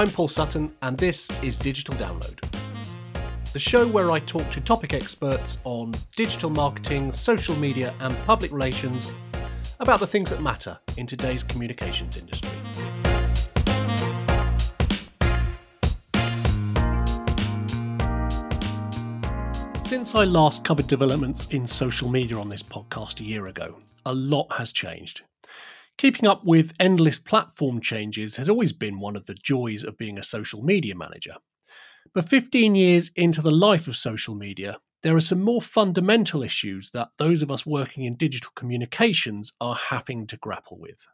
I'm Paul Sutton, and this is Digital Download, the show where I talk to topic experts on digital marketing, social media, and public relations about the things that matter in today's communications industry. Since I last covered developments in social media on this podcast a year ago, a lot has changed. Keeping up with endless platform changes has always been one of the joys of being a social media manager. But 15 years into the life of social media, there are some more fundamental issues that those of us working in digital communications are having to grapple with.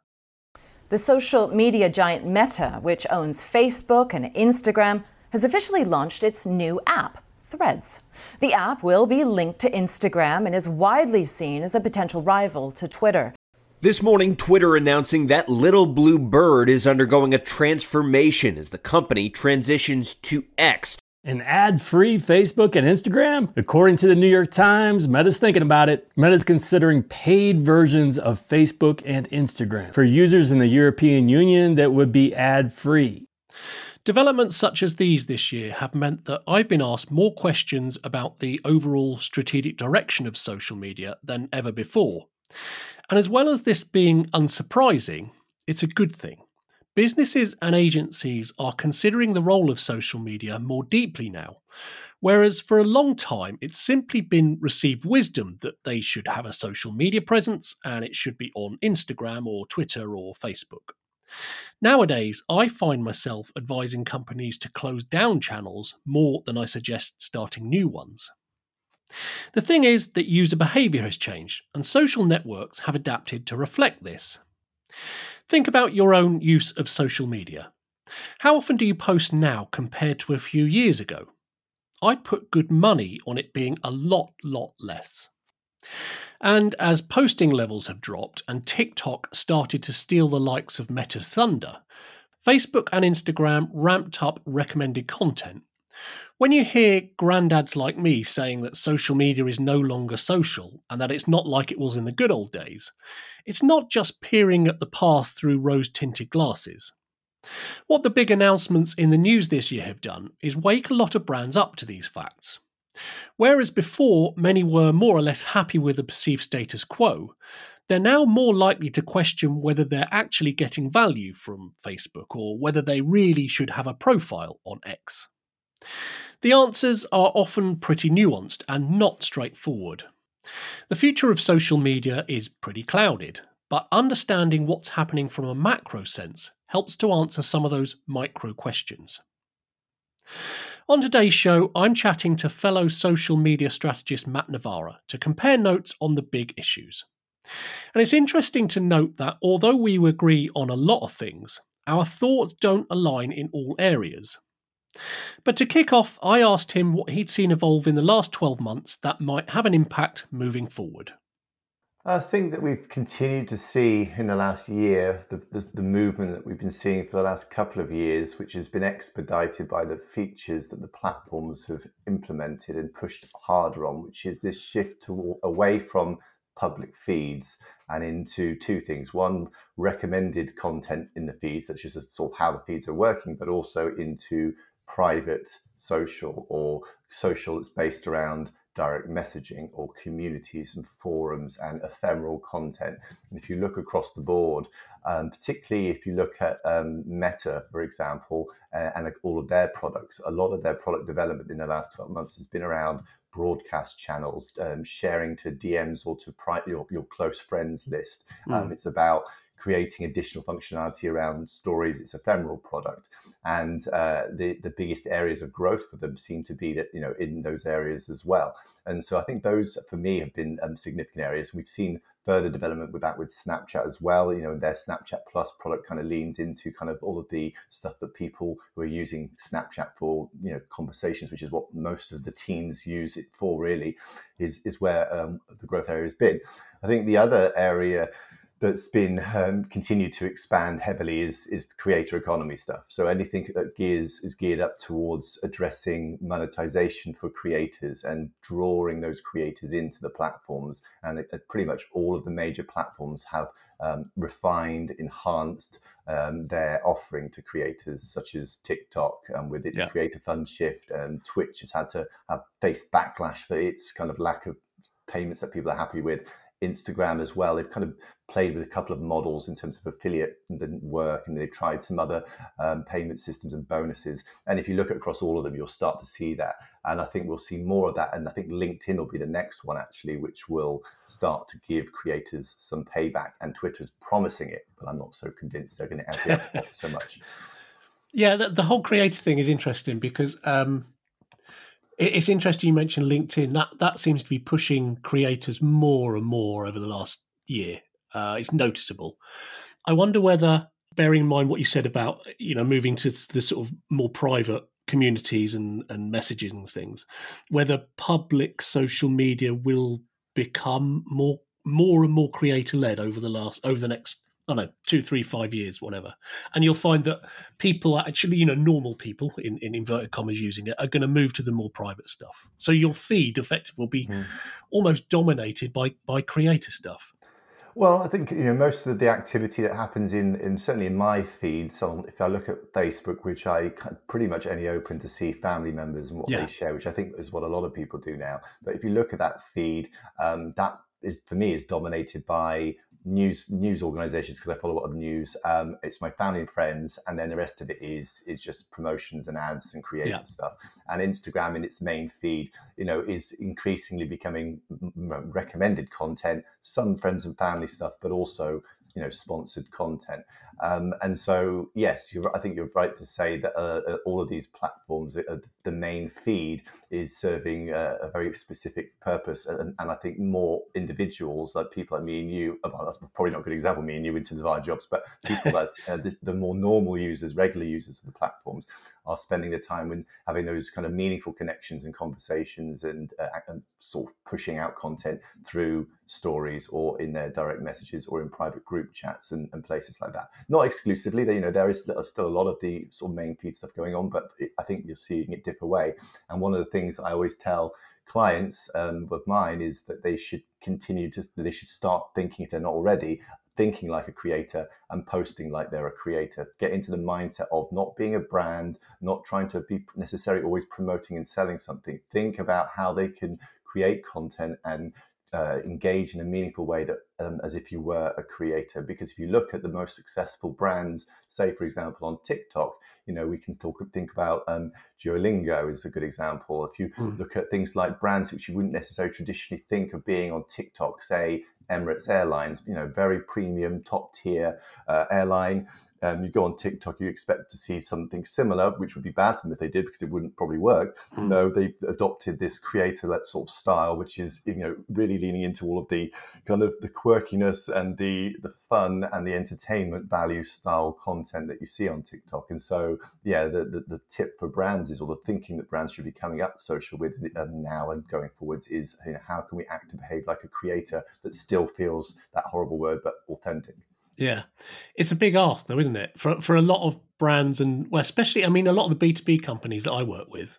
The social media giant Meta, which owns Facebook and Instagram, has officially launched its new app. Threads. The app will be linked to Instagram and is widely seen as a potential rival to Twitter. This morning, Twitter announcing that Little Blue Bird is undergoing a transformation as the company transitions to X. An ad free Facebook and Instagram? According to the New York Times, Meta's thinking about it. Meta's considering paid versions of Facebook and Instagram for users in the European Union that would be ad free. Developments such as these this year have meant that I've been asked more questions about the overall strategic direction of social media than ever before. And as well as this being unsurprising, it's a good thing. Businesses and agencies are considering the role of social media more deeply now, whereas for a long time it's simply been received wisdom that they should have a social media presence and it should be on Instagram or Twitter or Facebook. Nowadays, I find myself advising companies to close down channels more than I suggest starting new ones. The thing is that user behaviour has changed, and social networks have adapted to reflect this. Think about your own use of social media. How often do you post now compared to a few years ago? I'd put good money on it being a lot, lot less. And as posting levels have dropped and TikTok started to steal the likes of Meta's thunder, Facebook and Instagram ramped up recommended content. When you hear granddads like me saying that social media is no longer social and that it's not like it was in the good old days, it's not just peering at the past through rose tinted glasses. What the big announcements in the news this year have done is wake a lot of brands up to these facts. Whereas before many were more or less happy with the perceived status quo, they're now more likely to question whether they're actually getting value from Facebook or whether they really should have a profile on X. The answers are often pretty nuanced and not straightforward. The future of social media is pretty clouded, but understanding what's happening from a macro sense helps to answer some of those micro questions. On today's show, I'm chatting to fellow social media strategist Matt Navarra to compare notes on the big issues. And it's interesting to note that although we agree on a lot of things, our thoughts don't align in all areas. But to kick off, I asked him what he'd seen evolve in the last 12 months that might have an impact moving forward. I think that we've continued to see in the last year the, the, the, movement that we've been seeing for the last couple of years, which has been expedited by the features that the platforms have implemented and pushed harder on, which is this shift to, away from public feeds and into two things one recommended content in the feeds that's just sort of how the feeds are working but also into private social or social that's based around direct messaging or communities and forums and ephemeral content. And if you look across the board, um, particularly if you look at um, Meta, for example, uh, and all of their products, a lot of their product development in the last 12 months has been around broadcast channels, um, sharing to DMs or to pri- your, your close friends list. Mm. it's about creating additional functionality around stories. It's ephemeral product, and uh, the the biggest areas of growth for them seem to be that you know in those areas as well. And so I think those for me have been um, significant areas. We've seen further development with that with Snapchat as well. You know, their Snapchat Plus product kind of leans into kind of all of the stuff that people who are using Snapchat for, you know, conversations, which is what most of the teens use it for. Really, is is where um, the growth area has been. I think the other area that's been um, continued to expand heavily is is creator economy stuff. So anything that gears is geared up towards addressing monetization for creators and drawing those creators into the platforms. And it, pretty much all of the major platforms have um, refined, enhanced um, their offering to creators, such as TikTok um, with its yeah. creator fund shift, and Twitch has had to have face backlash for its kind of lack of payments that people are happy with. Instagram as well. They've kind of played with a couple of models in terms of affiliate and didn't work, and they've tried some other um, payment systems and bonuses. And if you look across all of them, you'll start to see that. And I think we'll see more of that. And I think LinkedIn will be the next one actually, which will start to give creators some payback. And Twitter's promising it, but I'm not so convinced they're going to add it so much. Yeah, the, the, whole creator thing is interesting because. Um it's interesting you mentioned LinkedIn. That that seems to be pushing creators more and more over the last year. Uh, it's noticeable. I wonder whether, bearing in mind what you said about you know moving to the sort of more private communities and and messaging and things, whether public social media will become more more and more creator led over the last over the next I don't know, two, three, five years, whatever. And you'll find that people actually, you know, normal people in, in inverted commas using it are going to move to the more private stuff. So your feed effectively will be mm. almost dominated by by creator stuff. Well, I think you know most of the activity that happens in, in certainly in my feed. So if I look at Facebook, which I pretty much only open to see family members and what yeah. they share, which I think is what a lot of people do now. But if you look at that feed, um, that is for me is dominated by news news organizations because I follow a lot of news. Um, it's my family and friends, and then the rest of it is is just promotions and ads and creative yeah. stuff. And Instagram, in its main feed, you know, is increasingly becoming recommended content, some friends and family stuff, but also you know sponsored content. Um, and so, yes, I think you're right to say that uh, uh all of these platforms, uh, the main feed is serving a, a very specific purpose. And, and, I think more individuals, like people like me and you, well, that's probably not a good example, me and you in terms of our jobs, but people that uh, the, the, more normal users, regular users of the platforms, are spending the time and having those kind of meaningful connections and conversations and, uh, and sort of pushing out content through stories or in their direct messages or in private group chats and, and places like that. Not exclusively, you know, there is still a lot of the sort of main feed stuff going on, but it, I think you're seeing it dip away. And one of the things I always tell clients um, of mine is that they should continue to, they should start thinking if they're not already, thinking like a creator and posting like they're a creator. Get into the mindset of not being a brand, not trying to be necessarily always promoting and selling something. Think about how they can create content and uh, engage in a meaningful way that um, as if you were a creator because if you look at the most successful brands say for example on tiktok you know we can talk think about um, duolingo is a good example if you mm. look at things like brands which you wouldn't necessarily traditionally think of being on tiktok say emirates airlines you know very premium top tier uh, airline and you go on TikTok, you expect to see something similar, which would be bad for them if they did because it wouldn't probably work. Mm. No, they've adopted this creator-led sort of style, which is you know really leaning into all of the kind of the quirkiness and the the fun and the entertainment value style content that you see on TikTok. And so, yeah, the the, the tip for brands is, or the thinking that brands should be coming up social with um, now and going forwards is, you know, how can we act and behave like a creator that still feels that horrible word but authentic. Yeah, it's a big ask, though, isn't it? For for a lot of brands and well, especially, I mean, a lot of the B two B companies that I work with,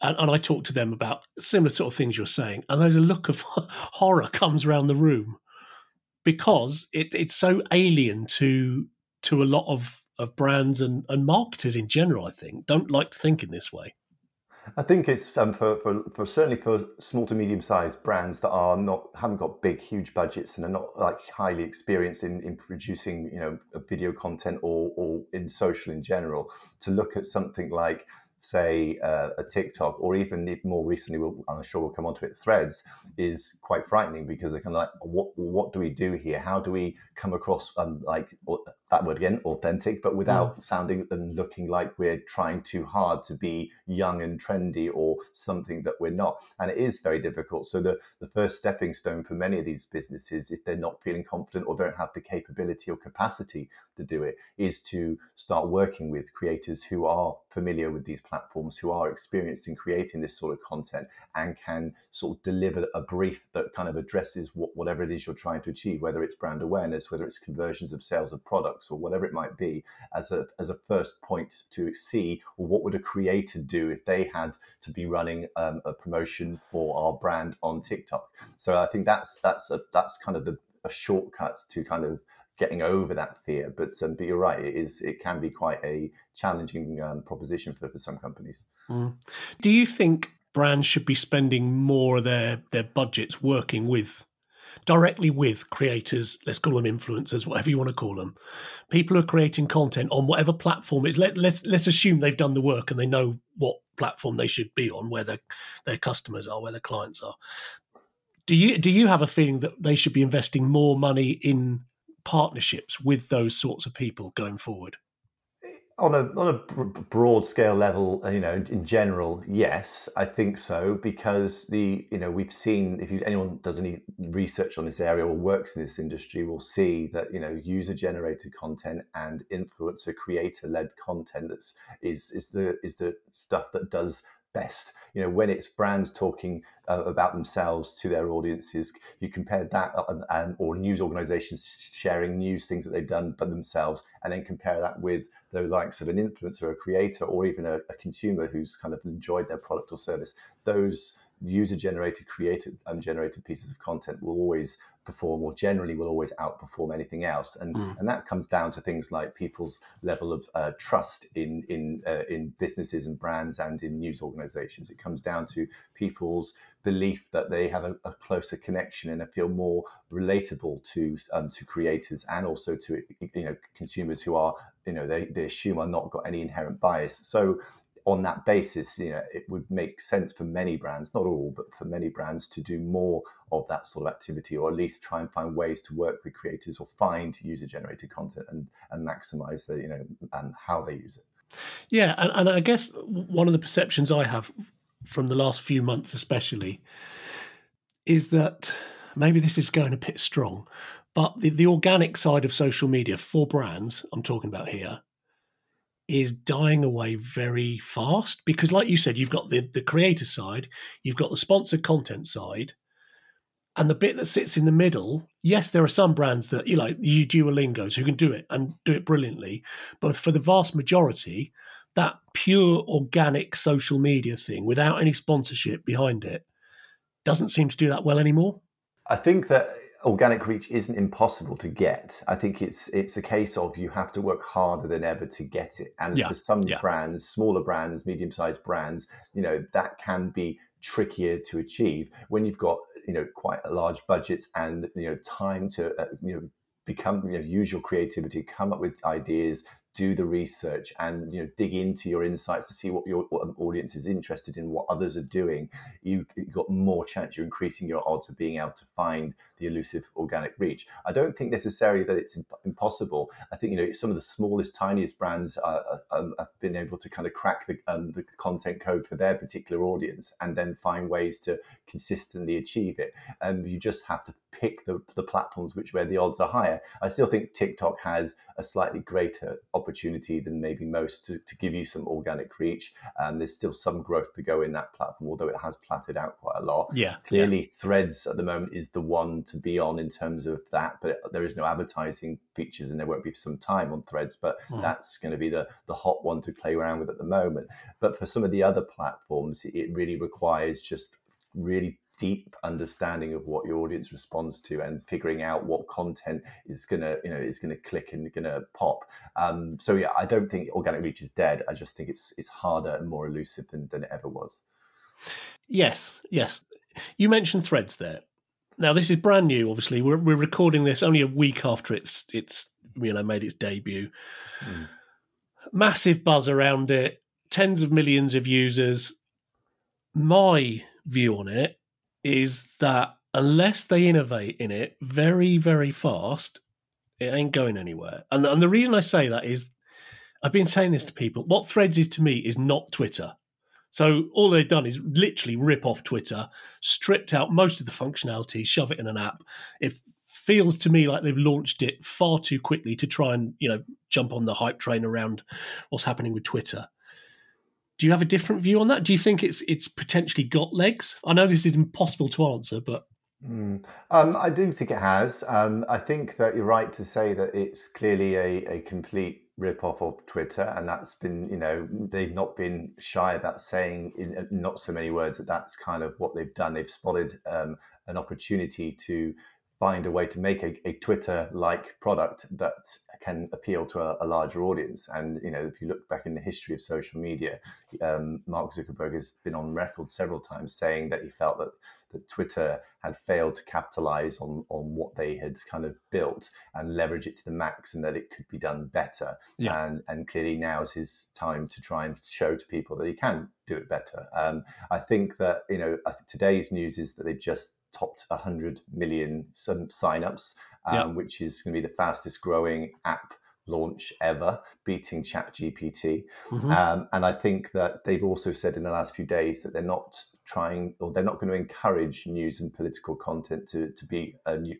and, and, I talk to them about similar sort of things you're saying, and there's a look of horror comes around the room because it, it's so alien to to a lot of of brands and and marketers in general. I think don't like to think in this way. I think it's um, for, for, for certainly for small to medium sized brands that are not haven't got big huge budgets and are not like highly experienced in, in producing you know video content or or in social in general to look at something like say uh, a TikTok or even more recently, we'll, I'm sure we'll come onto it, Threads is quite frightening because they're kind of like, what what do we do here? How do we come across um, like that word again, authentic, but without mm. sounding and looking like we're trying too hard to be young and trendy or something that we're not. And it is very difficult. So the, the first stepping stone for many of these businesses, if they're not feeling confident or don't have the capability or capacity to do it, is to start working with creators who are familiar with these platforms, who are experienced in creating this sort of content and can sort of deliver a brief that kind of addresses what, whatever it is you're trying to achieve, whether it's brand awareness, whether it's conversions of sales of products or whatever it might be, as a, as a first point to see well, what would a creator do if they had to be running um, a promotion for our brand on TikTok. So I think that's that's a, that's kind of the a shortcut to kind of getting over that fear. But um, but you're right, it is it can be quite a challenging um, proposition for, for some companies. Mm. Do you think brands should be spending more of their their budgets working with directly with creators let's call them influencers whatever you want to call them. People who are creating content on whatever platform is let, let's let's assume they've done the work and they know what platform they should be on where their, their customers are where their clients are. Do you do you have a feeling that they should be investing more money in partnerships with those sorts of people going forward on a on a broad scale level, uh, you know, in general, yes, I think so because the you know we've seen if you, anyone does any research on this area or works in this industry will see that you know user generated content and influencer creator led content that's is is the is the stuff that does best. You know, when it's brands talking uh, about themselves to their audiences, you compare that uh, and, and, or news organizations sharing news things that they've done for themselves, and then compare that with the likes of an influencer, a creator, or even a, a consumer who's kind of enjoyed their product or service. Those user generated created and generated pieces of content will always perform or generally will always outperform anything else. And mm. and that comes down to things like people's level of uh, trust in in uh, in businesses and brands and in news organizations. It comes down to people's belief that they have a, a closer connection and feel more relatable to um, to creators and also to you know consumers who are you know they, they assume are not got any inherent bias. So on that basis, you know, it would make sense for many brands, not all, but for many brands to do more of that sort of activity, or at least try and find ways to work with creators or find user-generated content and and maximize the, you know, and how they use it. Yeah, and, and I guess one of the perceptions I have from the last few months, especially, is that maybe this is going a bit strong, but the, the organic side of social media for brands, I'm talking about here, is dying away very fast because like you said you've got the the creator side you've got the sponsored content side and the bit that sits in the middle yes there are some brands that you like you duolingos who can do it and do it brilliantly but for the vast majority that pure organic social media thing without any sponsorship behind it doesn't seem to do that well anymore. I think that organic reach isn't impossible to get. I think it's it's a case of you have to work harder than ever to get it. And yeah. for some yeah. brands, smaller brands, medium sized brands, you know that can be trickier to achieve when you've got you know quite large budgets and you know time to uh, you know become you know use your creativity come up with ideas do the research and you know dig into your insights to see what your what audience is interested in what others are doing you have got more chance you're increasing your odds of being able to find the elusive organic reach i don't think necessarily that it's impossible i think you know some of the smallest tiniest brands uh, um, have been able to kind of crack the, um, the content code for their particular audience and then find ways to consistently achieve it and you just have to pick the, the platforms which where the odds are higher i still think tiktok has a slightly greater opportunity than maybe most to, to give you some organic reach. And there's still some growth to go in that platform, although it has platted out quite a lot. Yeah. Clearly, yeah. Threads at the moment is the one to be on in terms of that, but there is no advertising features and there won't be some time on Threads, but mm. that's going to be the, the hot one to play around with at the moment. But for some of the other platforms, it really requires just really deep understanding of what your audience responds to and figuring out what content is gonna you know is gonna click and gonna pop. Um, so yeah i don't think organic reach is dead. I just think it's it's harder and more elusive than, than it ever was. Yes yes. You mentioned threads there now this is brand new obviously we're, we're recording this only a week after it's it's you know made its debut mm. massive buzz around it tens of millions of users my view on it is that unless they innovate in it very, very fast, It ain't going anywhere. And, and the reason I say that is I've been saying this to people. What Threads is to me is not Twitter. So all they've done is literally rip off Twitter, stripped out most of the functionality, shove it in an app. It feels to me like they've launched it far too quickly to try and you know jump on the hype train around what's happening with Twitter. Do you have a different view on that? Do you think it's it's potentially got legs? I know this is impossible to answer, but Mm. Um, I do think it has. Um, I think that you're right to say that it's clearly a, a complete rip off of Twitter, and that's been, you know, they've not been shy about saying in uh, not so many words that that's kind of what they've done. They've spotted um, an opportunity to find a way to make a, a Twitter-like product that can appeal to a, a, larger audience. And you know, if you look back in the history of social media, um, Mark Zuckerberg has been on record several times saying that he felt that that Twitter had failed to capitalize on on what they had kind of built and leverage it to the max, and that it could be done better. Yeah. And and clearly now is his time to try and show to people that he can do it better. Um, I think that you know today's news is that they just topped 100 million signups, um, yeah. which is going to be the fastest growing app launch ever, beating ChatGPT. Mm-hmm. Um, and I think that they've also said in the last few days that they're not trying or they're not going to encourage news and political content to, to be a new,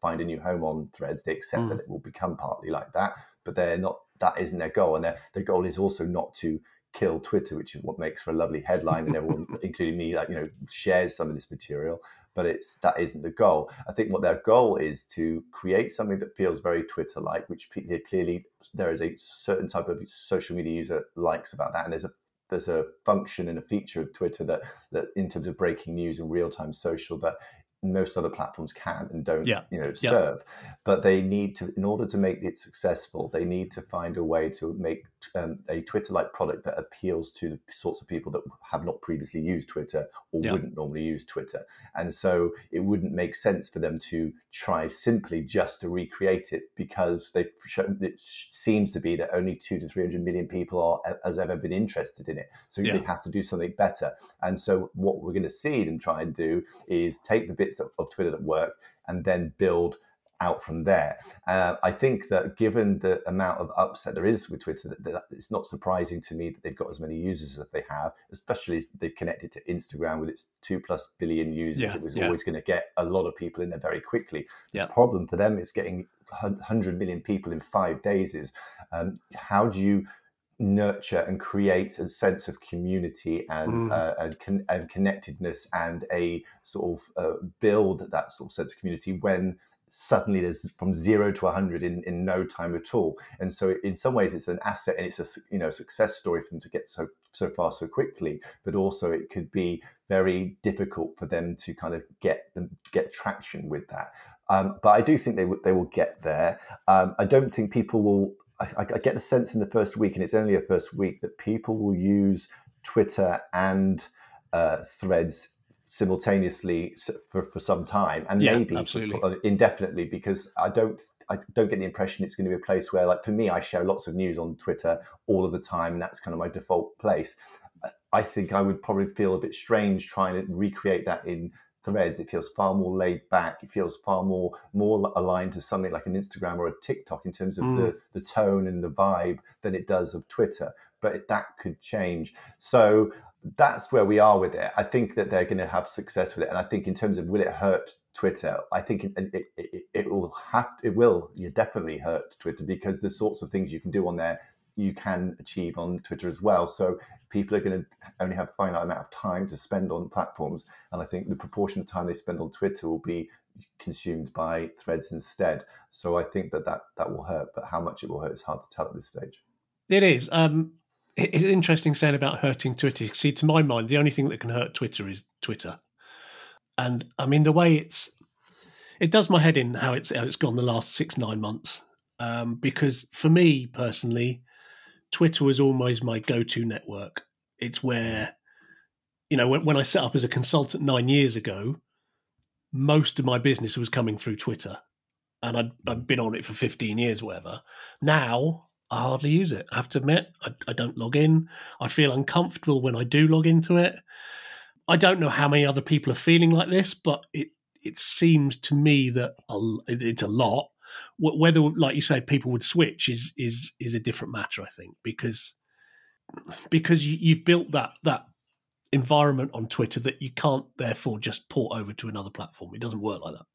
find a new home on threads. They accept mm. that it will become partly like that, but they're not. That isn't their goal, and their their goal is also not to kill Twitter, which is what makes for a lovely headline, and everyone, including me, like you know, shares some of this material but it's that isn't the goal. I think what their goal is to create something that feels very Twitter-like, which clearly there is a certain type of social media user likes about that, and there's a there's a function and a feature of Twitter that that in terms of breaking news and real time social that most other platforms can and don't yeah. you know yeah. serve but they need to in order to make it successful they need to find a way to make um, a twitter like product that appeals to the sorts of people that have not previously used twitter or yeah. wouldn't normally use twitter. And so it wouldn't make sense for them to try simply just to recreate it because they it seems to be that only 2 to 300 million people are has ever been interested in it. So they have to do something better. And so what we're going to see them try and do is take the bits of, of Twitter that work and then build out from there. Uh, I think that given the amount of upset there is with Twitter, that, that, it's not surprising to me that they've got as many users as they have, especially as they've connected to Instagram with its two plus billion users. Yeah, it was yeah. always going to get a lot of people in there very quickly. Yeah. The problem for them is getting 100 million people in five days is um, how do you nurture and create a sense of community and mm. uh, and, con- and, connectedness and a sort of uh, build that sort of sense of community when suddenly there's from zero to 100 in, in no time at all and so in some ways it's an asset and it's a you know success story for them to get so so far so quickly but also it could be very difficult for them to kind of get them get traction with that um, but I do think they, w- they will get there. Um, I don't think people will I, I, get the sense in the first week, and it's only a first week, that people will use Twitter and uh, Threads simultaneously for, for some time, and yeah, maybe for, indefinitely, because I don't. I don't get the impression it's going to be a place where, like for me, I share lots of news on Twitter all of the time, and that's kind of my default place. I think I would probably feel a bit strange trying to recreate that in threads, it feels far more laid back. It feels far more more aligned to something like an Instagram or a TikTok in terms of mm. the the tone and the vibe than it does of Twitter. But that could change. So that's where we are with it. I think that they're going to have success with it, and I think in terms of will it hurt Twitter, I think it, it, it, it will have it will you definitely hurt Twitter because the sorts of things you can do on there you can achieve on Twitter as well. So people are going to only have a finite amount of time to spend on platforms, and I think the proportion of time they spend on Twitter will be consumed by Threads instead. So I think that that, that will hurt, but how much it will hurt is hard to tell at this stage. It is. Um, it's interesting saying about hurting Twitter. See, to my mind, the only thing that can hurt Twitter is Twitter, and I mean the way it's. It does my head in how it's how it's gone the last six nine months. Um, because for me personally, Twitter was always my go-to network. It's where, you know, when, when I set up as a consultant nine years ago, most of my business was coming through Twitter, and I'd, I'd been on it for fifteen years, whatever. Now I hardly use it. I have to admit, I, I don't log in. I feel uncomfortable when I do log into it. I don't know how many other people are feeling like this, but it it seems to me that it's a lot whether, like you say, people would switch is is is a different matter. I think because because you, you've built that that environment on Twitter that you can't therefore just port over to another platform. It doesn't work like that.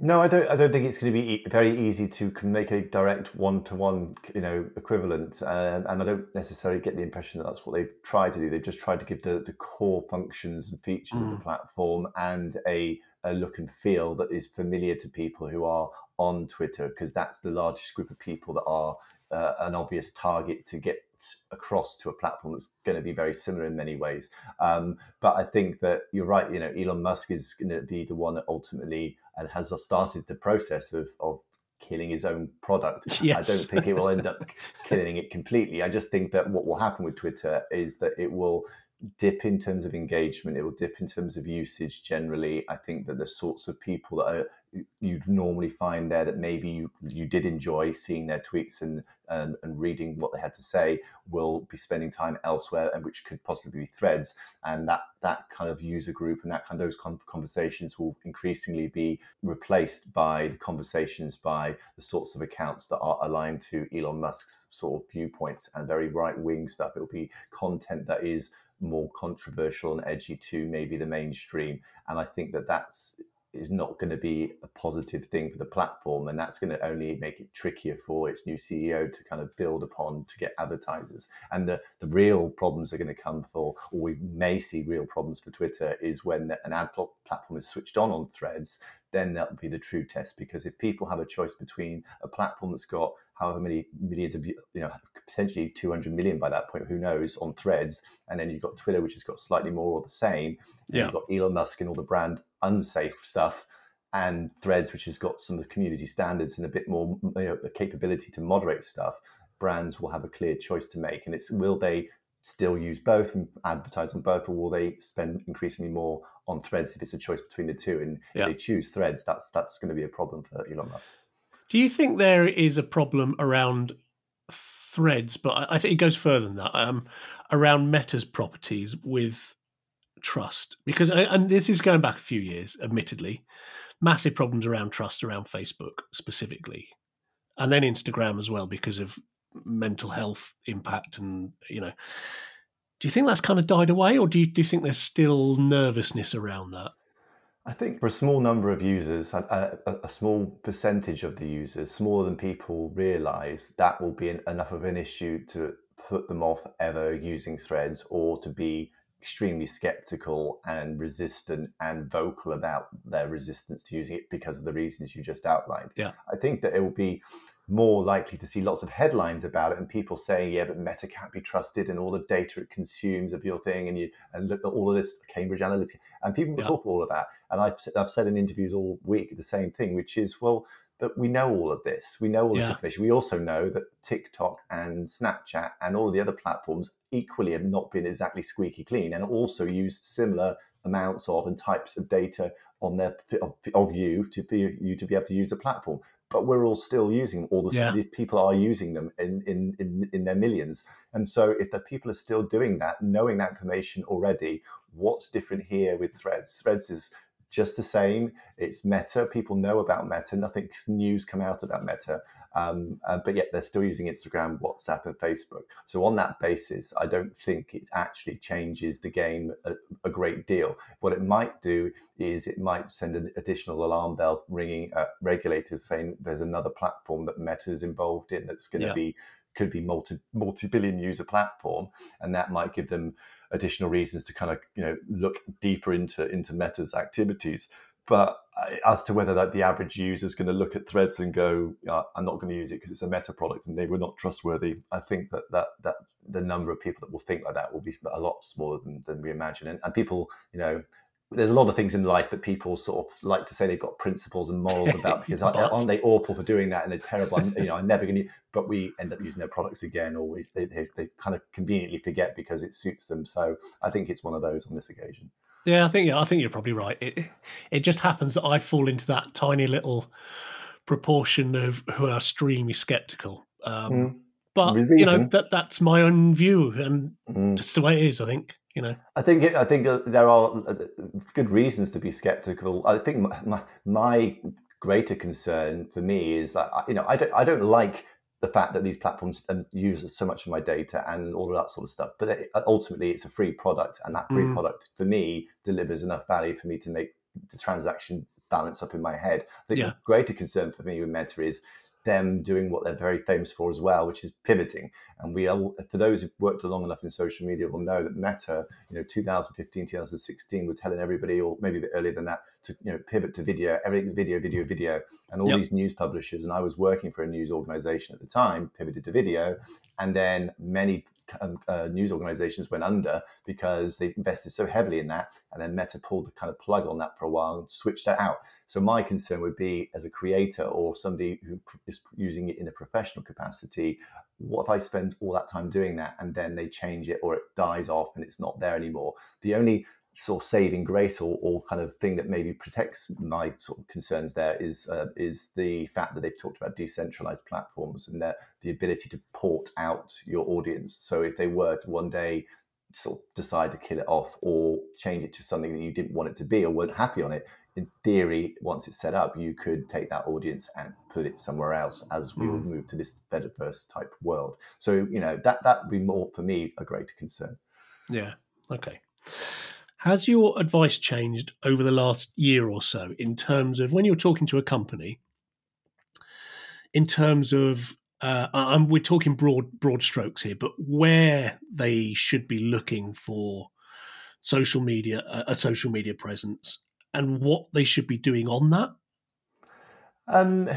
No, I don't. I don't think it's going to be very easy to make a direct one-to-one, you know, equivalent. Um, and I don't necessarily get the impression that that's what they've tried to do. They've just tried to give the, the core functions and features mm. of the mm. platform and a, a look and feel that is familiar to people who are on Twitter, because that's the largest group of people that are uh, an obvious target to get across to a platform that's going to be very similar in many ways. Um, but I think that you're right. You know, Elon Musk is going to be the one that ultimately and has started the process of, of killing his own product. Yes. I don't think it will end up killing it completely. I just think that what will happen with Twitter is that it will dip in terms of engagement. It will dip in terms of usage generally. I think that the sorts of people that are, you'd normally find there that maybe you, you did enjoy seeing their tweets and, and, and reading what they had to say will be spending time elsewhere and which could possibly be threads. And that, that kind of user group and that kind of those conversations will increasingly be replaced by the conversations by the sorts of accounts that are aligned to Elon Musk's sort of viewpoints and very right wing stuff. It'll be content that is more controversial and edgy to maybe the mainstream. And I think that that's is not going to be a positive thing for the platform and that's going to only make it trickier for its new ceo to kind of build upon to get advertisers and the, the real problems are going to come for or we may see real problems for twitter is when an ad platform is switched on on threads then that'll be the true test because if people have a choice between a platform that's got however many millions of you know potentially 200 million by that point who knows on threads. And then you've got twitter which has got slightly more or the same. Yeah. you've got elon musk and all the brand unsafe stuff and threads which has got some of the community standards and a bit more you know the capability to moderate stuff. Brands will have a clear choice to make. And it's will they still use both and advertise on both or will they spend increasingly more on threads if it's a choice between the two? And yeah. if they choose threads that's that's going to be a problem for elon musk do you think there is a problem around threads, but I think it goes further than that, um, around Meta's properties with trust? Because, and this is going back a few years, admittedly, massive problems around trust around Facebook specifically, and then Instagram as well because of mental health impact and, you know. Do you think that's kind of died away, or do you, do you think there's still nervousness around that? I think for a small number of users, a, a, a, small percentage of the users, smaller than people realize, that will be an, enough of an issue to put them off ever using threads or to be extremely skeptical and resistant and vocal about their resistance to using it because of the reasons you just outlined. Yeah. I think that it will be more likely to see lots of headlines about it and people saying, yeah, but Meta can't be trusted and all the data it consumes of your thing and you and look at all of this Cambridge Analytica and people will yeah. talk all of that. And I've I've said in interviews all week the same thing, which is well. That we know all of this. We know all this information. We also know that TikTok and Snapchat and all of the other platforms equally have not been exactly squeaky clean and also use similar amounts of and types of data on their of, of you to for you to be able to use the platform but we're all still using them. All the yeah. people are using them in, in, in, in their millions. And so if the people are still doing that, knowing that information already, what's different here with Threads? Threads is just the same. It's Meta. People know about Meta. Nothing new's come out about Meta. Um, uh, but yet they're still using Instagram, WhatsApp, and Facebook. So on that basis, I don't think it actually changes the game a, a great deal. What it might do is it might send an additional alarm bell ringing at regulators saying there's another platform that Meta's involved in that's going to yeah. be could be multi multi billion user platform, and that might give them additional reasons to kind of you know look deeper into into Meta's activities. But uh, as to whether that the average user is going to look at Threads and go, "I'm not going to use it because it's a Meta product and they were not trustworthy," I think that that that the number of people that will think like that will be a lot smaller than, than we imagine. And, and people, you know, there's a lot of things in life that people sort of like to say they've got principles and morals about because aren't they awful for doing that and they're terrible you know i'm never going to but we end up using their products again or we, they, they, they, kind of conveniently forget because it suits them. So i think it's one of those on this occasion. Yeah i think yeah i think you're probably right. It, it just happens that i fall into that tiny little proportion of who are extremely skeptical. Um, mm. but you know that that's my own view and mm. just the way it is i think you know i think i think uh, there are uh, good reasons to be skeptical i think my, my greater concern for me is that you know I don't I don't like the fact that these platforms um, use so much of my data and all of that sort of stuff. But ultimately, it's a free product, and that free mm. product for me delivers enough value for me to make the transaction balance up in my head. The yeah. greater concern for me with Meta is them doing what they're very famous for as well, which is pivoting. And we are, for those who've worked long enough in social media, will know that Meta, you know, 2015, 2016, were telling everybody, or maybe a bit earlier than that, to you know pivot to video. Everything's video, video, video, and all yep. these news publishers. And I was working for a news organization at the time, pivoted to video, and then many um, uh, news organizations went under because they invested so heavily in that. And then Meta pulled the kind of plug on that for a while and switched that out. So my concern would be as a creator or somebody who is using it in a professional capacity, what if I spend all that time doing that and then they change it or it dies off and it's not there anymore? The only sort of saving grace or, or kind of thing that maybe protects my sort of concerns there is uh, is the fact that they've talked about decentralized platforms and that the ability to port out your audience. So if they were to one day sort of decide to kill it off or change it to something that you didn't want it to be or weren't happy on it, in theory, once it's set up, you could take that audience and put it somewhere else as we mm. all move to this Fediverse type world. So, you know, that that would be more for me a greater concern. Yeah. Okay. Has your advice changed over the last year or so in terms of when you're talking to a company, in terms of uh, and we're talking broad broad strokes here, but where they should be looking for social media, a social media presence, and what they should be doing on that? Um,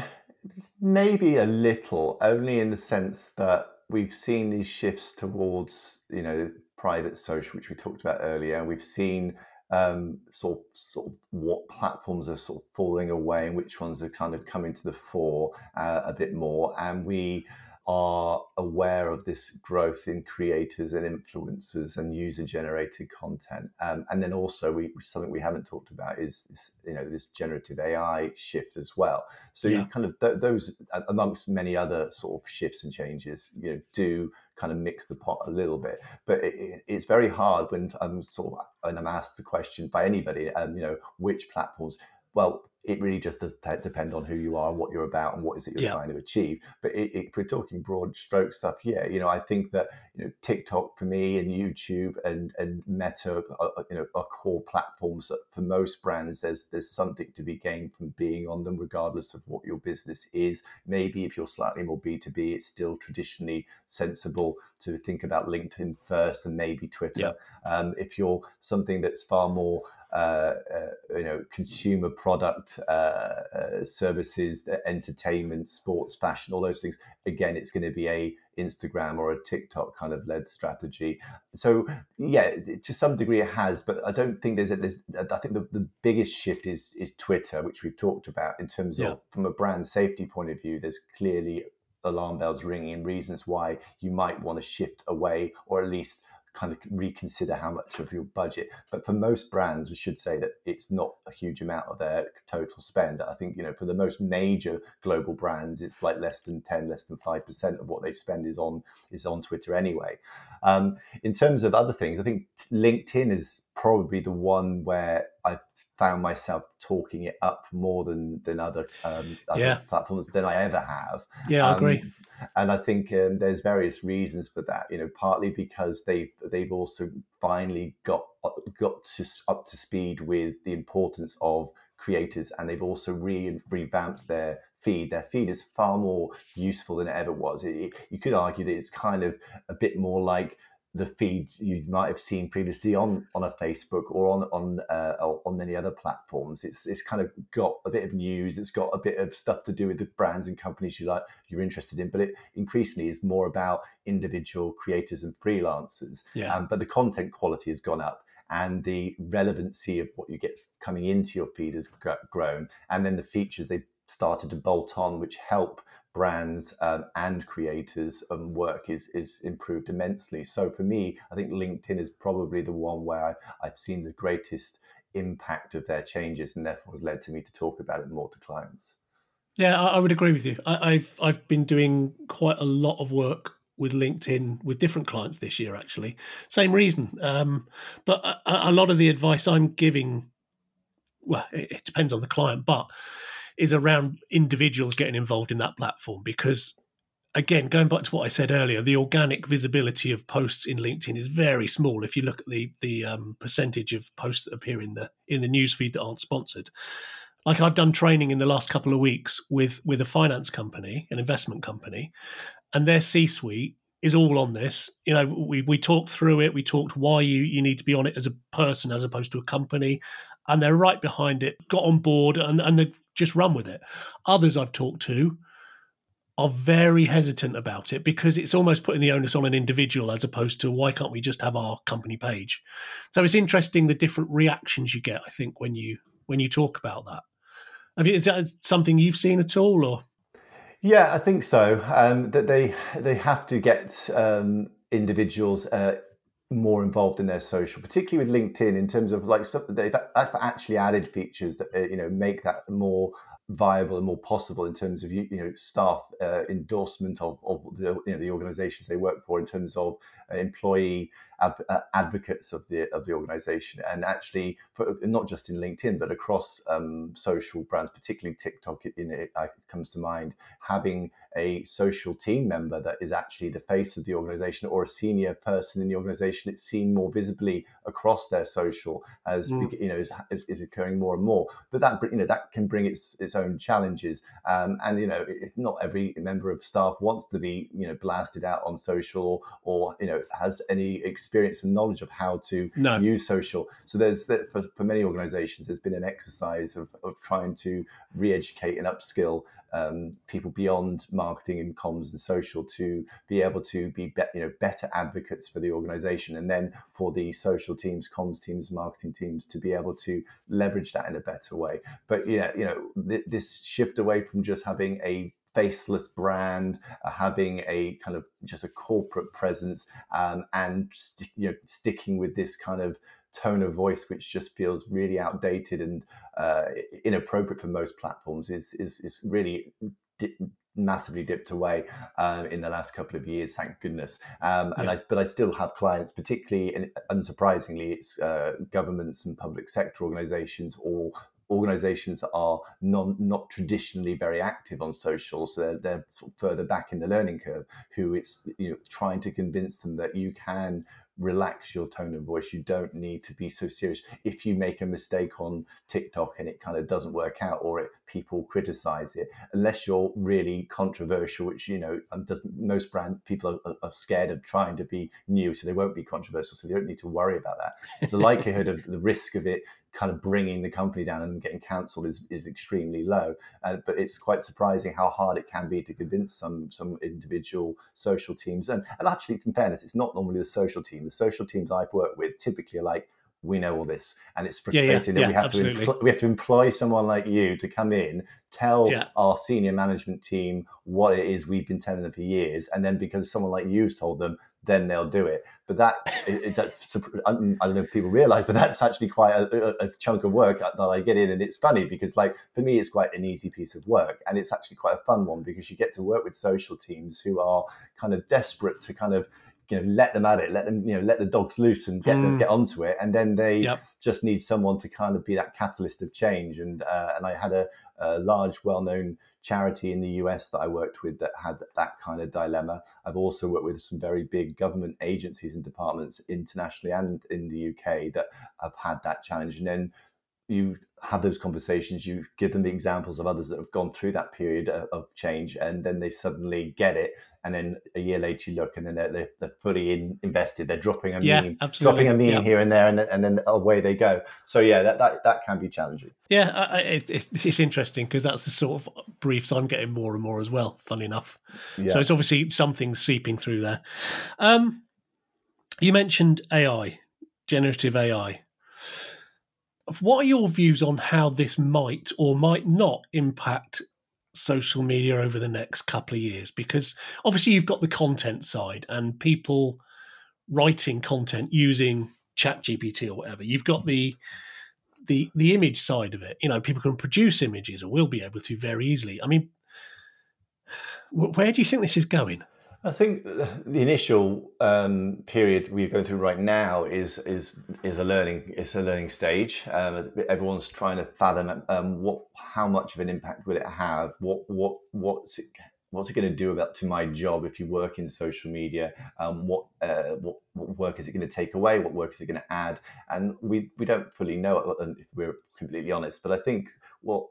maybe a little, only in the sense that we've seen these shifts towards you know private social, which we talked about earlier. We've seen um, sort of, sort of what platforms are sort of falling away and which ones are kind of coming to the fore uh, a bit more, and we are aware of this growth in creators and influencers and user generated content. Um, and then also we something we haven't talked about is, is, you know this generative AI shift as well. So yeah. you kind of th- those amongst many other sort of shifts and changes, you know, do kind of mix the pot a little bit. But it, it's very hard when I'm sort of when I'm asked the question by anybody, um, you know, which platforms. Well, it really just does depend on who you are, what you're about, and what is it you're yeah. trying to achieve. But it, it, if we're talking broad stroke stuff, yeah, you know, I think that you know TikTok for me and YouTube and and Meta, are, you know, are core platforms that for most brands. There's there's something to be gained from being on them, regardless of what your business is. Maybe if you're slightly more B two B, it's still traditionally sensible to think about LinkedIn first and maybe Twitter. Yeah. Um, if you're something that's far more uh, uh, you know, consumer product uh, uh, services, entertainment, sports, fashion, all those things. Again, it's going to be a Instagram or a TikTok kind of led strategy. So yeah, to some degree it has, but I don't think there's a, there's. I think the, the biggest shift is is Twitter, which we've talked about in terms yeah. of from a brand safety point of view. There's clearly alarm bells ringing, and reasons why you might want to shift away or at least kind of reconsider how much of your budget. But for most brands, we should say that it's not a huge amount of their total spend. I think, you know, for the most major global brands, it's like less than 10, less than 5% of what they spend is on is on Twitter anyway. Um, in terms of other things, I think LinkedIn is probably the one where I found myself talking it up more than than other, um, other yeah. platforms than I ever have. Yeah, I agree. And I think um, there's various reasons for that. You know, partly because they they've also finally got got to, up to speed with the importance of creators, and they've also re- revamped their feed. Their feed is far more useful than it ever was. It, you could argue that it's kind of a bit more like the feed you might have seen previously on on a Facebook or on on uh, on many other platforms. It's it's kind of got a bit of news. It's got a bit of stuff to do with the brands and companies you like you're interested in. But it increasingly is more about individual creators and freelancers. Yeah. Um, but the content quality has gone up. And the relevancy of what you get coming into your feed has grown, and then the features they've started to bolt on, which help brands um, and creators um, work is is improved immensely. So for me, I think LinkedIn is probably the one where I, I've seen the greatest impact of their changes, and therefore has led to me to talk about it more to clients. Yeah, I, I would agree with you. I, have I've been doing quite a lot of work with LinkedIn with different clients this year. Actually, same reason. Um, but a, a, lot of the advice I'm giving, well, it, it depends on the client, but is around individuals getting involved in that platform because again, going back to what I said earlier, the organic visibility of posts in LinkedIn is very small. If you look at the the um, percentage of posts that appear in the in the newsfeed that aren't sponsored, like I've done training in the last couple of weeks with with a finance company, an investment company, and their C suite is all on this. You know, we we talked through it. We talked why you you need to be on it as a person as opposed to a company, and they're right behind it. Got on board and and they just run with it. Others I've talked to are very hesitant about it because it's almost putting the onus on an individual as opposed to why can't we just have our company page. So it's interesting the different reactions you get. I think when you when you talk about that. I mean, is that something you've seen at all, or? Yeah, I think so. Um, that they they have to get um, individuals uh, more involved in their social, particularly with LinkedIn, in terms of like stuff that they've actually added features that uh, you know make that more viable and more possible in terms of you know staff uh, endorsement of, of the you know the organizations they work for in terms of employee ab- uh, advocates of the of the organization. And actually for, not just in LinkedIn but across um, social brands particularly TikTok it, it, it comes to mind having a social team member that is actually the face of the organization or a senior person in the organization it's seen more visibly across their social as mm. you know is, is, is, occurring more and more. But that you know that can bring its its own challenges. Um, and you know not every member of staff wants to be you know blasted out on social or, or you know has any experience and knowledge of how to no. use social so there's for, for many organizations there's been an exercise of, of trying to re-educate and upskill um, people beyond marketing and comms and social to be able to be, be, you know better advocates for the organization and then for the social teams comms teams marketing teams to be able to leverage that in a better way but you know you know th- this shift away from just having a faceless brand, uh, having a kind of just a corporate presence, um, and st- you know sticking with this kind of tone of voice which just feels really outdated and uh, inappropriate for most platforms is is, is really di- massively dipped away uh, in the last couple of years thank goodness um, and yeah. I, but I still have clients particularly and unsurprisingly it's uh, governments and public sector organizations or organizations that are non, not traditionally very active on social, so they're, they're further back in the learning curve, who it's you know trying to convince them that you can relax your tone of voice. You don't need to be so serious. If you make a mistake on TikTok and it kind of doesn't work out, or it, people criticize it, unless you're really controversial, which you know doesn't most brand people are, are, scared of trying to be new, so they won't be controversial. So they don't need to worry about that. The likelihood of the risk of it kind of bringing the company down and getting cancelled is, is extremely low. Uh, but it's quite surprising how hard it can be to convince some some individual social teams. And, and actually, in fairness, it's not normally the social team. The social teams I've worked with typically are like, we know all this, and it's frustrating yeah, yeah, that yeah, we have absolutely. to empl- we have to employ someone like you to come in, tell our senior management team what it is we've been telling them for years, and then because someone like you's told them, then they'll do it. But that, it, it, I don't know if people realize, but that's actually quite a, a, chunk of work that I get in. And it's funny because, like, for me, it's quite an easy piece of work. And it's actually quite a fun one because you get to work with social teams who are kind of desperate to kind of, you know, let them at it, let them, you know, let the dogs loose and get mm. them get onto it. And then they yep. just need someone to kind of be that catalyst of change. And, uh, and I had a, a large, well known charity in the US that I worked with that had that kind of dilemma. I've also worked with some very big government agencies and departments internationally and in the UK that have had that challenge. And then you have those conversations, you give them the examples of others that have gone through that period of change, and then they suddenly get it. And then a year later, you look, and then they're, they're, fully in, invested. They're dropping a yeah, meme, absolutely. dropping a meme yeah. here and there, and, and then away they go. So yeah, that that, that can be challenging. Yeah, I, it, it's interesting because that's the sort of briefs I'm getting more and more as well. Funny enough, yeah. so it's obviously something seeping through there. Um, you mentioned AI, generative AI what are your views on how this might or might not impact social media over the next couple of years? Because obviously you've got the content side and people writing content using chat gpt or whatever you've got the the the image side of it. You know people can produce images or will be able to very easily. I mean where do you think this is going I think the initial um, period we're going through right now is is is a learning it's a learning stage. Um, everyone's trying to fathom um, what how much of an impact will it have? What what what's it what's it going to do about to my job if you work in social media? Um, what, uh, what, what work is it going to take away? What work is it going to add? And we we don't fully know it, if we're completely honest. But I think what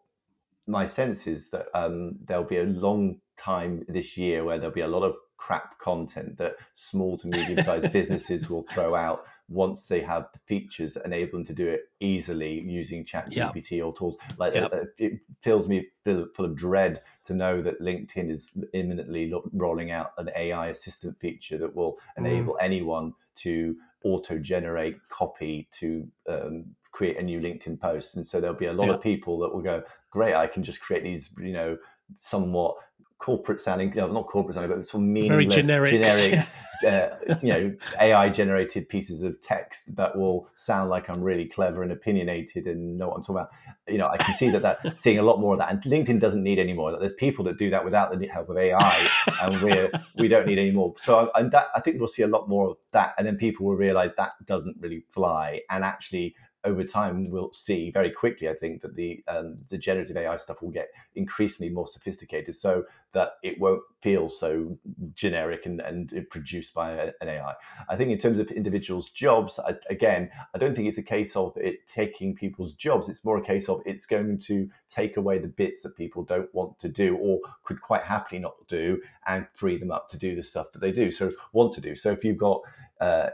my sense is that um, there'll be a long time this year where there'll be a lot of crap content that small to medium sized businesses will throw out once they have the features that enable them to do it easily using chat gpt yep. or tools like yep. uh, it fills me full of dread to know that linkedin is imminently rolling out an ai assistant feature that will mm. enable mm. anyone to auto generate copy to um, create a new linkedin post and so there'll be a lot yep. of people that will go great i can just create these you know somewhat corporate sounding, no, not corporate sounding, but some meaningless, Very generic, generic uh, you know, AI generated pieces of text that will sound like I'm really clever and opinionated and know what I'm talking about. You know, I can see that that seeing a lot more of that, and LinkedIn doesn't need any more. That there's people that do that without the help of AI, and we're we don't need any more. So, and that I think we'll see a lot more of that, and then people will realize that doesn't really fly, and actually over time we'll see very quickly i think that the um, the generative ai stuff will get increasingly more sophisticated so that it won't feel so generic and, and produced by an ai i. Think in terms of individuals jobs I, again i don't think it's a case of it taking people's jobs. It's more a case of it's going to take away the bits that people don't want to do or could quite happily not do and free them up to do the stuff that they do so want to do. So if you've got uh,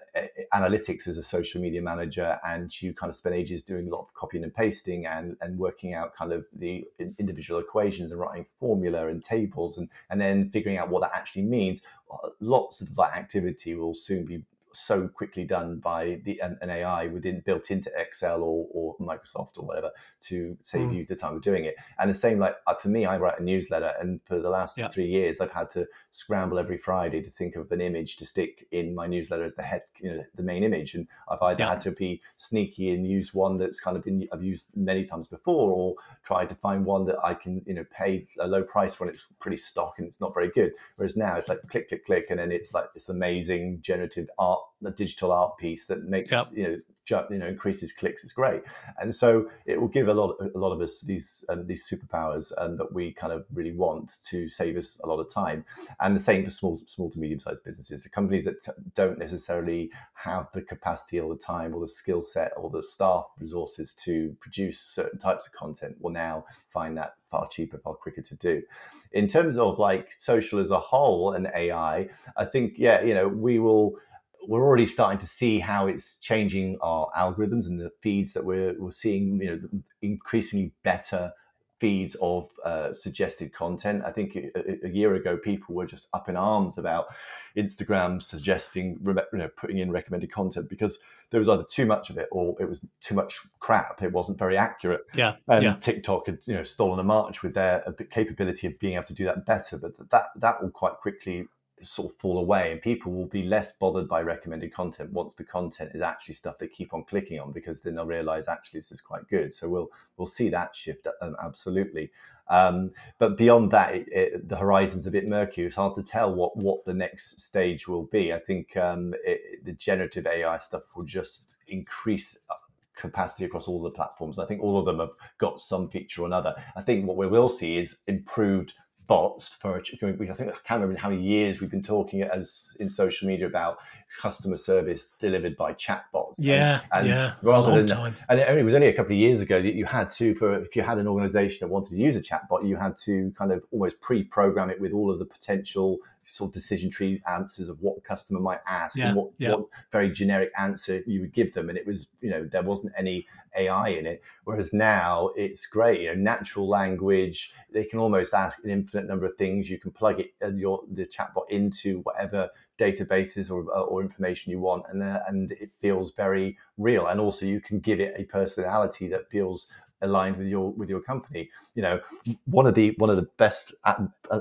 analytics as a social media manager, and you kind of spend ages doing a lot of copying and pasting and, and working out kind of the individual equations and writing formula and tables and, and then figuring out what that actually means. Lots of that activity will soon be so quickly done by the an, an AI within built into Excel or, or Microsoft or whatever to save mm. you the time of doing it. And the same, like uh, for me, I write a newsletter, and for the last yeah. three years, I've had to scramble every Friday to think of an image to stick in my newsletter as the head, you know, the main image. And I've either yeah. had to be sneaky and use one that's kind of been I've used many times before, or try to find one that I can, you know, pay a low price for when it's pretty stock and it's not very good. Whereas now it's like click, click, click, and then it's like this amazing generative art a digital art piece that makes yep. you know you know increases clicks is great. And so it will give a lot a lot of us these um, these superpowers um, that we kind of really want to save us a lot of time. And the same for small small to medium sized businesses. The companies that t- don't necessarily have the capacity all the time or the skill set or the staff resources to produce certain types of content will now find that far cheaper far quicker to do. In terms of like social as a whole and ai i think yeah you know we will we're already starting to see how it's changing our algorithms and the feeds that we're, we're seeing, you know, increasingly better feeds of uh, suggested content. I think a, a, year ago, people were just up in arms about Instagram suggesting, you know, putting in recommended content because there was either too much of it or it was too much crap. It wasn't very accurate. Yeah. And yeah. TikTok had, you know, stolen a march with their uh, capability of being able to do that better. But that that will quite quickly sort of fall away and people will be less bothered by recommended content once the content is actually stuff they keep on clicking on because then they'll realize actually this is quite good so we'll we'll see that shift um, absolutely um, but beyond that it, it, the horizon's a bit murky it's hard to tell what what the next stage will be i think um, it, the generative ai stuff will just increase uh, capacity across all the platforms. I think all of them have got some feature or another. I think what we will see is improved bots for I think I can't remember how many years we've been talking as in social media about customer service delivered by chatbots. Yeah, and, and yeah, rather than time. and it was only a couple of years ago that you had to for if you had an organization that wanted to use a chatbot, you had to kind of almost pre-program it with all of the potential sort of decision tree answers of what customer might ask yeah, and what, yeah. what very generic answer you would give them. And it was, you know, there wasn't any AI in it. Whereas now it's great, you know, natural language. They can almost ask an infinite number of things. You can plug it uh, your the chatbot into whatever databases or, uh, or information you want, and uh, and it feels very real. And also, you can give it a personality that feels aligned with your with your company. You know, one of the one of the best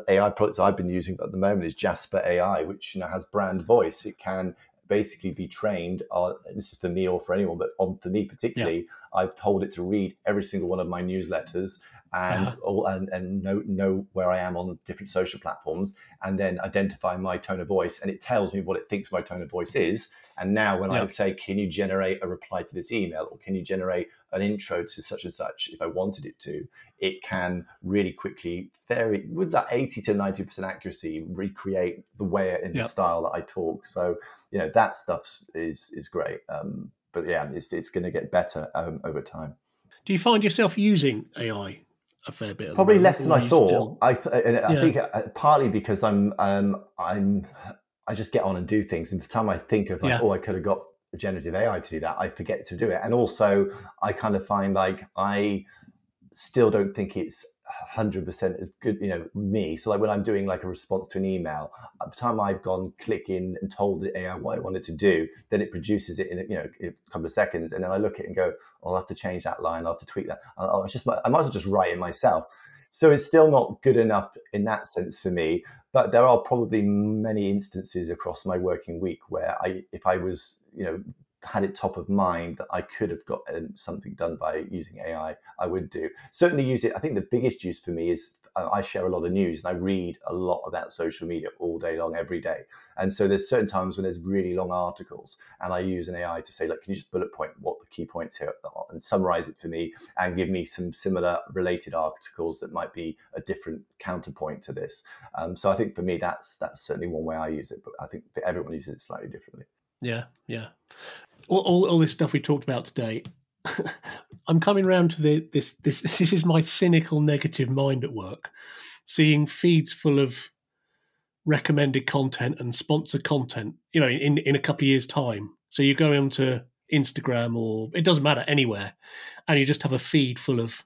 AI products I've been using at the moment is Jasper AI, which you know has brand voice. It can basically be trained. Uh, this is for me or for anyone, but on for me particularly, yeah. I've told it to read every single one of my newsletters and uh-huh. all, and, and know know where I am on different social platforms, and then identify my tone of voice, and it tells me what it thinks my tone of voice is. And now, when I say, "Can you generate a reply to this email?" or "Can you generate an intro to such and such?" if I wanted it to, it can really quickly, very with that eighty to ninety percent accuracy, recreate the way in the style that I talk. So you know that stuff is is great. Um, but yeah, it's it's going to get better um, over time. Do you find yourself using AI a fair bit? Probably less than I thought. Still... I th- and I think uh, partly because I'm um, I'm I just get on and do things, and the time I think of like, yeah. oh, I could have got a generative AI to do that, I forget to do it. And also, I kind of find like I still don't think it's 100% as good, you know, me. So like when I'm doing like a response to an email, at the time I've gone click in and told the AI what I wanted to do, then it produces it in, you know, a couple of seconds. And then I look at it and go, oh, I'll have to change that line. I'll have to tweak that. I'll, I'll just, I might as well just write it myself. So it's still not good enough in that sense for me. But there are probably many instances across my working week where I, if I was, you know, had it top of mind that I could have got um, something done by using AI, I would do. Certainly use it. I think the biggest use for me is uh, I share a lot of news and I read a lot about social media all day long, every day. And so there's certain times when there's really long articles and I use an AI to say, like, can you just bullet point what the key points here are and summarize it for me and give me some similar related articles that might be a different counterpoint to this. Um, so I think for me, that's that's certainly one way I use it, but I think everyone uses it slightly differently. Yeah, yeah all, all, all this stuff we talked about today, I'm coming around to the, this this this is my cynical negative mind at work, seeing feeds full of recommended content and sponsored content. You know, in in a couple of years' time. So you go onto Instagram or it doesn't matter anywhere, and you just have a feed full of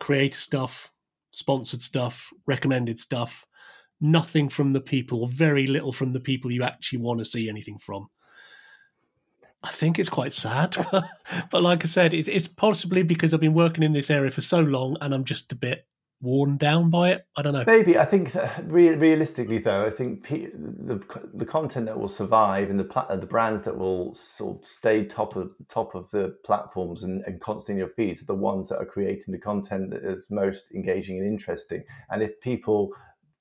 creator stuff, sponsored stuff, recommended stuff. Nothing from the people, very little from the people you actually want to see anything from. I think it's quite sad, but, but like I said, it's, it's possibly because I've been working in this area for so long and I'm just a bit worn down by it. I don't know. Maybe I think uh, re- realistically, though, I think the the content that will survive and the pla- the brands that will sort of stay top of top of the platforms and, and constantly in your feeds are the ones that are creating the content that is most engaging and interesting. And if people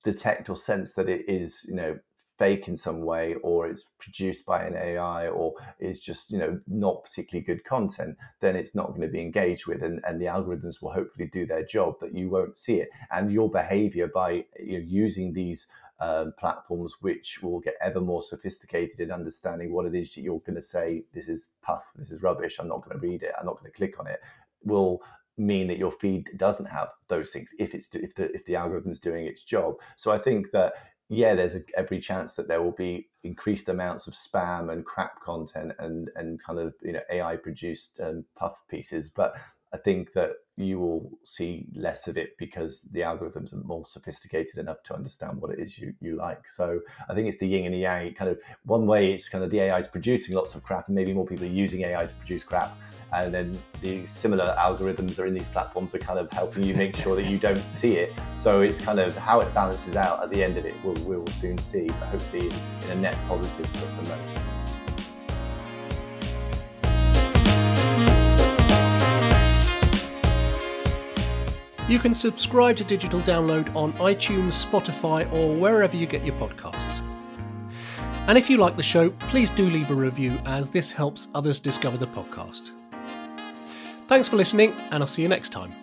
detect or sense that it is, you know, fake in some way or it's produced by an AI or is just you know not particularly good content, then it's not going to be engaged with, and, and the algorithms will hopefully do their job that you won't see it, and your behaviour by you know, using these um, platforms which will get ever more sophisticated in understanding what it is that you're going to say this is puff this is rubbish i'm not going to read it i'm not going to click on it will mean that your feed doesn't have those things if it's if the if the algorithm is doing its job. So i think that yeah, there's a, every chance that there will be increased amounts of spam and crap content and and kind of you know AI produced um, puff pieces. But I think that you will see less of it because the algorithms are more sophisticated enough to understand what it is you, you like. So I think it's the yin and the yang. Kind of one way it's kind of the AI is producing lots of crap, and maybe more people are using AI to produce crap, and then the similar algorithms are in these platforms are kind of helping you make sure that you don't see it. So it's kind of how it balances out at the end of it. We'll, we'll soon see, but hopefully in, in a net positive for, for most. You can subscribe to Digital Download on iTunes, Spotify, or wherever you get your podcasts. And if you like the show, please do leave a review as this helps others discover the podcast. Thanks for listening, and I'll see you next time.